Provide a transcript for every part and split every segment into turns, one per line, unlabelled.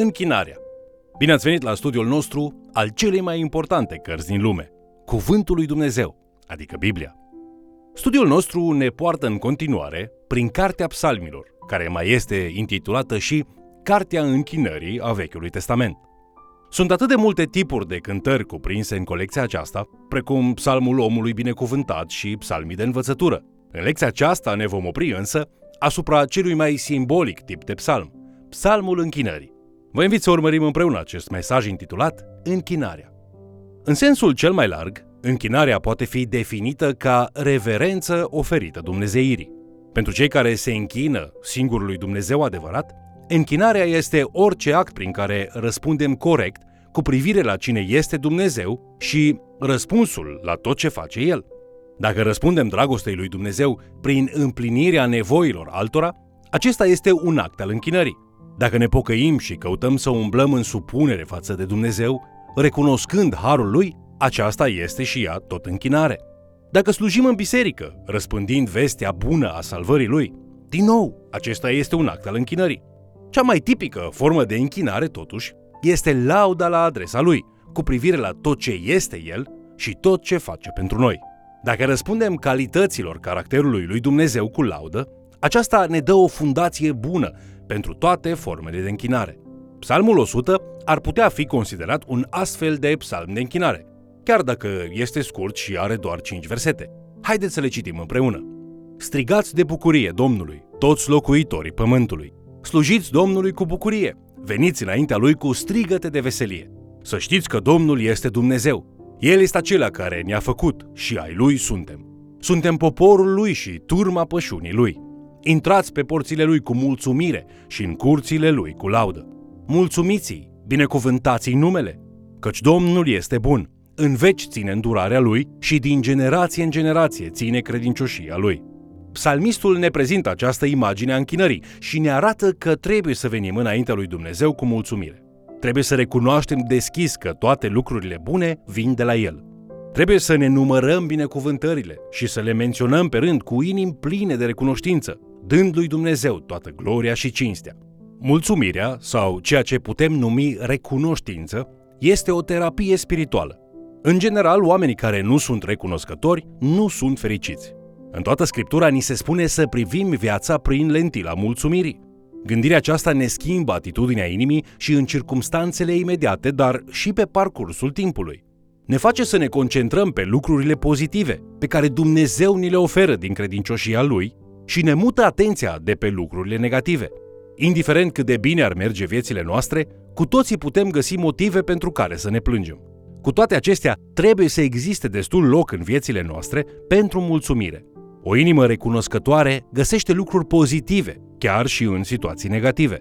Închinarea. Bine ați venit la studiul nostru al celei mai importante cărți din lume, Cuvântul lui Dumnezeu, adică Biblia. Studiul nostru ne poartă în continuare prin Cartea Psalmilor, care mai este intitulată și Cartea Închinării a Vechiului Testament. Sunt atât de multe tipuri de cântări cuprinse în colecția aceasta, precum Psalmul omului binecuvântat și psalmii de învățătură. În lecția aceasta ne vom opri însă asupra celui mai simbolic tip de psalm, Psalmul Închinării. Vă invit să urmărim împreună acest mesaj intitulat Închinarea. În sensul cel mai larg, închinarea poate fi definită ca reverență oferită Dumnezeirii. Pentru cei care se închină singurului Dumnezeu adevărat, închinarea este orice act prin care răspundem corect cu privire la cine este Dumnezeu și răspunsul la tot ce face El. Dacă răspundem dragostei lui Dumnezeu prin împlinirea nevoilor altora, acesta este un act al închinării. Dacă ne pocăim și căutăm să umblăm în supunere față de Dumnezeu, recunoscând harul lui, aceasta este și ea tot închinare. Dacă slujim în biserică, răspândind vestea bună a salvării lui, din nou, acesta este un act al închinării. Cea mai tipică formă de închinare, totuși, este lauda la adresa lui, cu privire la tot ce este el și tot ce face pentru noi. Dacă răspundem calităților caracterului lui Dumnezeu cu laudă, aceasta ne dă o fundație bună pentru toate formele de închinare. Psalmul 100 ar putea fi considerat un astfel de psalm de închinare, chiar dacă este scurt și are doar 5 versete. Haideți să le citim împreună. Strigați de bucurie Domnului, toți locuitorii pământului. Slujiți Domnului cu bucurie, veniți înaintea Lui cu strigăte de veselie. Să știți că Domnul este Dumnezeu. El este acela care ne-a făcut și ai Lui suntem. Suntem poporul Lui și turma pășunii Lui. Intrați pe porțile lui cu mulțumire și în curțile lui cu laudă. Mulțumiți-i, binecuvântați-i numele, căci Domnul este bun, în veci ține îndurarea lui și din generație în generație ține credincioșia lui. Psalmistul ne prezintă această imagine a închinării și ne arată că trebuie să venim înaintea lui Dumnezeu cu mulțumire. Trebuie să recunoaștem deschis că toate lucrurile bune vin de la El. Trebuie să ne numărăm binecuvântările și să le menționăm pe rând cu inimi pline de recunoștință, dând lui Dumnezeu toată gloria și cinstea. Mulțumirea, sau ceea ce putem numi recunoștință, este o terapie spirituală. În general, oamenii care nu sunt recunoscători nu sunt fericiți. În toată Scriptura ni se spune să privim viața prin lentila mulțumirii. Gândirea aceasta ne schimbă atitudinea inimii și în circumstanțele imediate, dar și pe parcursul timpului. Ne face să ne concentrăm pe lucrurile pozitive, pe care Dumnezeu ni le oferă din credincioșia Lui și ne mută atenția de pe lucrurile negative. Indiferent cât de bine ar merge viețile noastre, cu toții putem găsi motive pentru care să ne plângem. Cu toate acestea, trebuie să existe destul loc în viețile noastre pentru mulțumire. O inimă recunoscătoare găsește lucruri pozitive, chiar și în situații negative.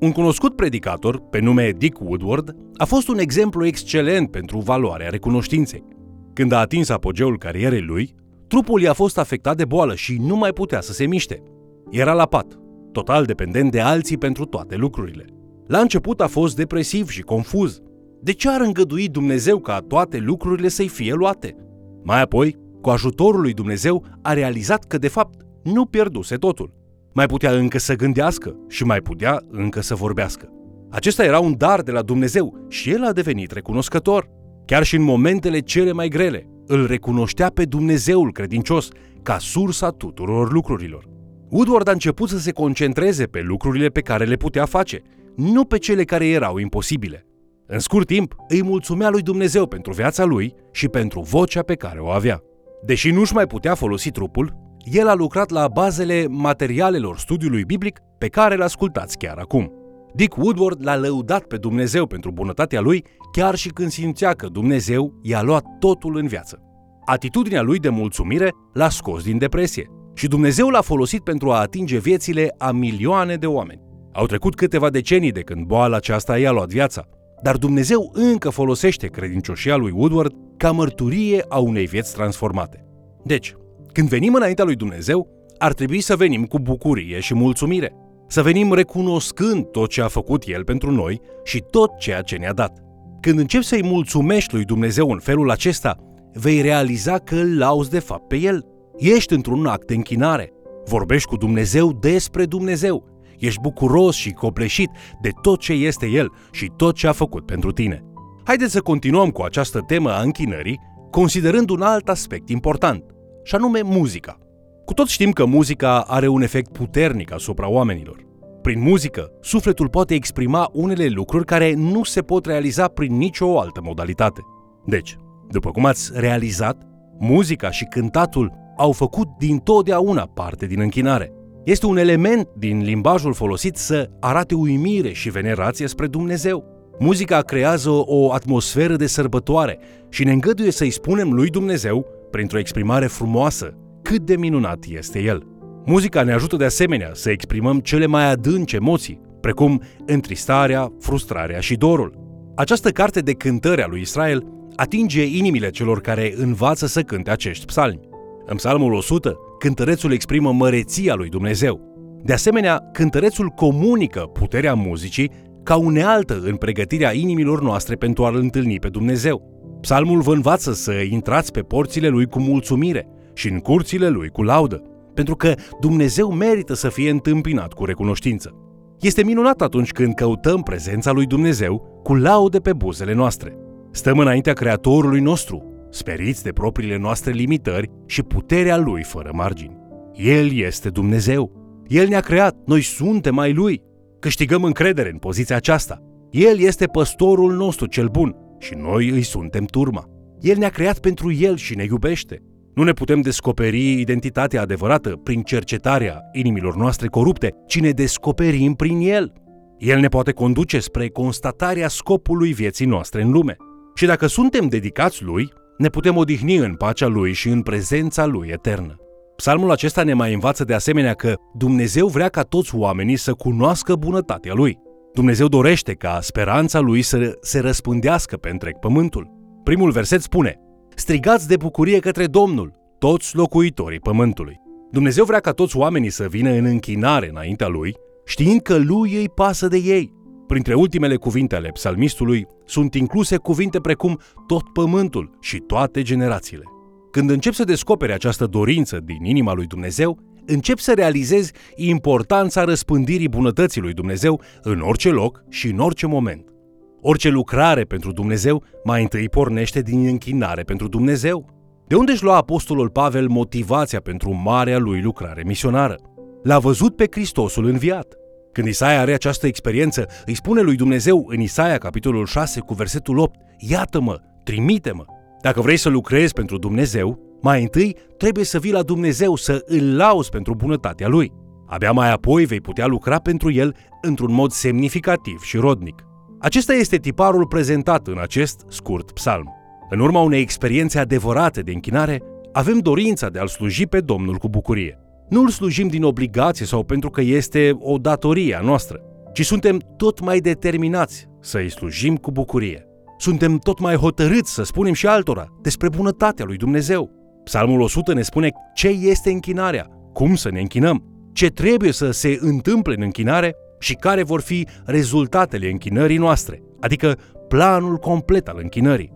Un cunoscut predicator, pe nume Dick Woodward, a fost un exemplu excelent pentru valoarea recunoștinței. Când a atins apogeul carierei lui, Trupul i-a fost afectat de boală și nu mai putea să se miște. Era la pat, total dependent de alții pentru toate lucrurile. La început a fost depresiv și confuz. De ce ar îngădui Dumnezeu ca toate lucrurile să-i fie luate? Mai apoi, cu ajutorul lui Dumnezeu, a realizat că de fapt nu pierduse totul. Mai putea încă să gândească și mai putea încă să vorbească. Acesta era un dar de la Dumnezeu și el a devenit recunoscător. Chiar și în momentele cele mai grele, îl recunoștea pe Dumnezeul credincios ca sursa tuturor lucrurilor. Woodward a început să se concentreze pe lucrurile pe care le putea face, nu pe cele care erau imposibile. În scurt timp, îi mulțumea lui Dumnezeu pentru viața lui și pentru vocea pe care o avea. Deși nu-și mai putea folosi trupul, el a lucrat la bazele materialelor studiului biblic pe care îl ascultați chiar acum. Dick Woodward l-a lăudat pe Dumnezeu pentru bunătatea lui, chiar și când simțea că Dumnezeu i-a luat totul în viață. Atitudinea lui de mulțumire l-a scos din depresie și Dumnezeu l-a folosit pentru a atinge viețile a milioane de oameni. Au trecut câteva decenii de când boala aceasta i-a luat viața, dar Dumnezeu încă folosește credincioșia lui Woodward ca mărturie a unei vieți transformate. Deci, când venim înaintea lui Dumnezeu, ar trebui să venim cu bucurie și mulțumire – să venim recunoscând tot ce a făcut El pentru noi și tot ceea ce ne-a dat. Când începi să-i mulțumești lui Dumnezeu în felul acesta, vei realiza că îl lauzi de fapt pe El. Ești într-un act de închinare. Vorbești cu Dumnezeu despre Dumnezeu. ești bucuros și copleșit de tot ce este El și tot ce a făcut pentru tine. Haideți să continuăm cu această temă a închinării, considerând un alt aspect important, și anume muzica. Cu toți știm că muzica are un efect puternic asupra oamenilor. Prin muzică, sufletul poate exprima unele lucruri care nu se pot realiza prin nicio altă modalitate. Deci, după cum ați realizat, muzica și cântatul au făcut din totdeauna parte din închinare. Este un element din limbajul folosit să arate uimire și venerație spre Dumnezeu. Muzica creează o atmosferă de sărbătoare și ne îngăduie să-i spunem lui Dumnezeu, printr-o exprimare frumoasă, cât de minunat este El. Muzica ne ajută de asemenea să exprimăm cele mai adânci emoții, precum întristarea, frustrarea și dorul. Această carte de cântări a lui Israel atinge inimile celor care învață să cânte acești psalmi. În psalmul 100, cântărețul exprimă măreția lui Dumnezeu. De asemenea, cântărețul comunică puterea muzicii ca unealtă în pregătirea inimilor noastre pentru a-L întâlni pe Dumnezeu. Psalmul vă învață să intrați pe porțile lui cu mulțumire și în curțile lui cu laudă, pentru că Dumnezeu merită să fie întâmpinat cu recunoștință. Este minunat atunci când căutăm prezența lui Dumnezeu cu laude pe buzele noastre. Stăm înaintea Creatorului nostru, speriți de propriile noastre limitări și puterea Lui fără margini. El este Dumnezeu. El ne-a creat, noi suntem ai Lui. Câștigăm încredere în poziția aceasta. El este păstorul nostru cel bun și noi îi suntem turma. El ne-a creat pentru El și ne iubește. Nu ne putem descoperi identitatea adevărată prin cercetarea inimilor noastre corupte, ci ne descoperim prin El. El ne poate conduce spre constatarea scopului vieții noastre în lume. Și dacă suntem dedicați Lui, ne putem odihni în pacea Lui și în prezența Lui eternă. Psalmul acesta ne mai învață de asemenea că Dumnezeu vrea ca toți oamenii să cunoască bunătatea Lui. Dumnezeu dorește ca speranța Lui să se răspândească pe întreg pământul. Primul verset spune, Strigați de bucurie către Domnul, toți locuitorii pământului. Dumnezeu vrea ca toți oamenii să vină în închinare înaintea Lui, știind că Lui îi pasă de ei. Printre ultimele cuvinte ale psalmistului sunt incluse cuvinte precum tot pământul și toate generațiile. Când încep să descoperi această dorință din inima lui Dumnezeu, încep să realizezi importanța răspândirii bunătății lui Dumnezeu în orice loc și în orice moment. Orice lucrare pentru Dumnezeu mai întâi pornește din închinare pentru Dumnezeu. De unde își lua apostolul Pavel motivația pentru marea lui lucrare misionară? L-a văzut pe Hristosul înviat. Când Isaia are această experiență, îi spune lui Dumnezeu în Isaia, capitolul 6, cu versetul 8, Iată-mă, trimite-mă. Dacă vrei să lucrezi pentru Dumnezeu, mai întâi trebuie să vii la Dumnezeu să îl lauzi pentru bunătatea Lui. Abia mai apoi vei putea lucra pentru El într-un mod semnificativ și rodnic. Acesta este tiparul prezentat în acest scurt psalm. În urma unei experiențe adevărate de închinare, avem dorința de a-L sluji pe Domnul cu bucurie. Nu îl slujim din obligație sau pentru că este o datorie a noastră, ci suntem tot mai determinați să îi slujim cu bucurie. Suntem tot mai hotărâți să spunem și altora despre bunătatea lui Dumnezeu. Psalmul 100 ne spune ce este închinarea, cum să ne închinăm, ce trebuie să se întâmple în închinare și care vor fi rezultatele închinării noastre, adică planul complet al închinării.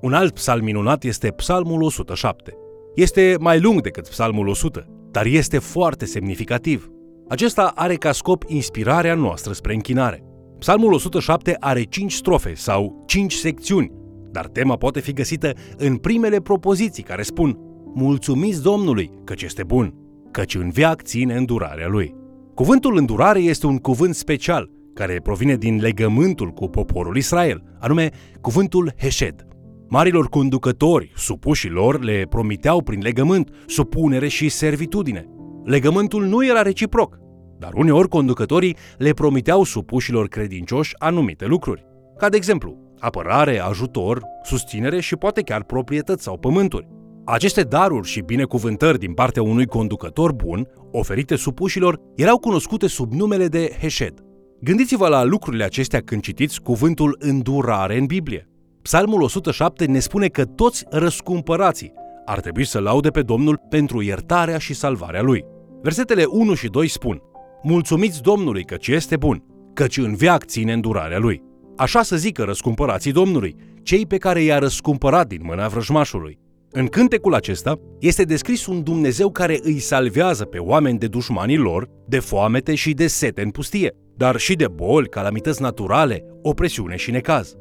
Un alt psalm minunat este Psalmul 107. Este mai lung decât Psalmul 100, dar este foarte semnificativ. Acesta are ca scop inspirarea noastră spre închinare. Psalmul 107 are 5 strofe sau 5 secțiuni, dar tema poate fi găsită în primele propoziții care spun Mulțumiți Domnului, căci este bun, căci în veac ține îndurarea Lui. Cuvântul îndurare este un cuvânt special, care provine din legământul cu poporul Israel, anume cuvântul Hesed. Marilor conducători, supușii lor, le promiteau prin legământ supunere și servitudine. Legământul nu era reciproc, dar uneori conducătorii le promiteau supușilor credincioși anumite lucruri, ca de exemplu apărare, ajutor, susținere și poate chiar proprietăți sau pământuri. Aceste daruri și binecuvântări din partea unui conducător bun, oferite supușilor, erau cunoscute sub numele de Hesed. Gândiți-vă la lucrurile acestea când citiți cuvântul îndurare în Biblie. Psalmul 107 ne spune că toți răscumpărații ar trebui să laude pe Domnul pentru iertarea și salvarea lui. Versetele 1 și 2 spun Mulțumiți Domnului căci este bun, căci în veac ține îndurarea lui. Așa să zică răscumpărații Domnului, cei pe care i-a răscumpărat din mâna vrăjmașului. În cântecul acesta este descris un Dumnezeu care îi salvează pe oameni de dușmanii lor, de foamete și de sete în pustie, dar și de boli, calamități naturale, opresiune și necaz.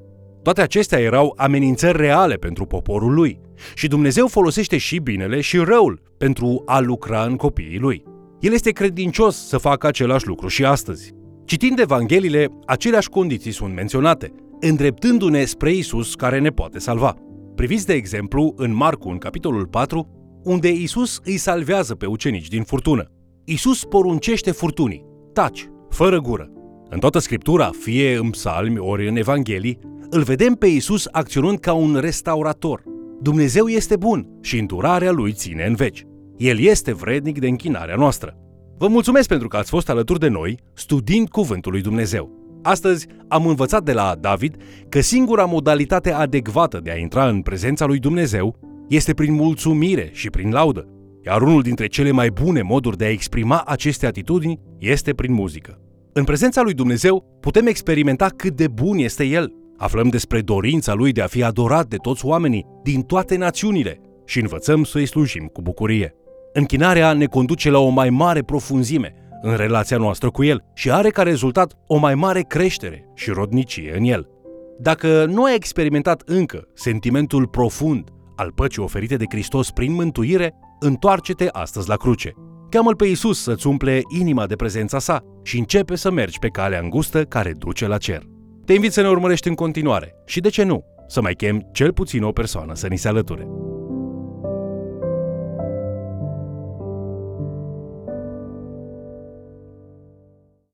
Toate acestea erau amenințări reale pentru poporul lui și Dumnezeu folosește și binele și răul pentru a lucra în copiii lui. El este credincios să facă același lucru și astăzi. Citind Evangheliile, aceleași condiții sunt menționate, îndreptându-ne spre Isus care ne poate salva. Priviți, de exemplu, în Marcu, în capitolul 4, unde Isus îi salvează pe ucenici din furtună. Isus poruncește furtunii, taci, fără gură. În toată Scriptura, fie în psalmi ori în Evanghelii, îl vedem pe Isus acționând ca un restaurator. Dumnezeu este bun și îndurarea lui ține în veci. El este vrednic de închinarea noastră. Vă mulțumesc pentru că ați fost alături de noi, studiind Cuvântul lui Dumnezeu. Astăzi am învățat de la David că singura modalitate adecvată de a intra în prezența lui Dumnezeu este prin mulțumire și prin laudă, iar unul dintre cele mai bune moduri de a exprima aceste atitudini este prin muzică. În prezența lui Dumnezeu putem experimenta cât de bun este El. Aflăm despre dorința Lui de a fi adorat de toți oamenii din toate națiunile și învățăm să-i slujim cu bucurie. Închinarea ne conduce la o mai mare profunzime în relația noastră cu El și are ca rezultat o mai mare creștere și rodnicie în El. Dacă nu ai experimentat încă sentimentul profund al păcii oferite de Hristos prin mântuire, întoarce-te astăzi la cruce. Cheamă-L pe Isus să-ți umple inima de prezența sa și începe să mergi pe calea îngustă care duce la cer. Te invit să ne urmărești în continuare și, de ce nu, să mai chem cel puțin o persoană să ni se alăture.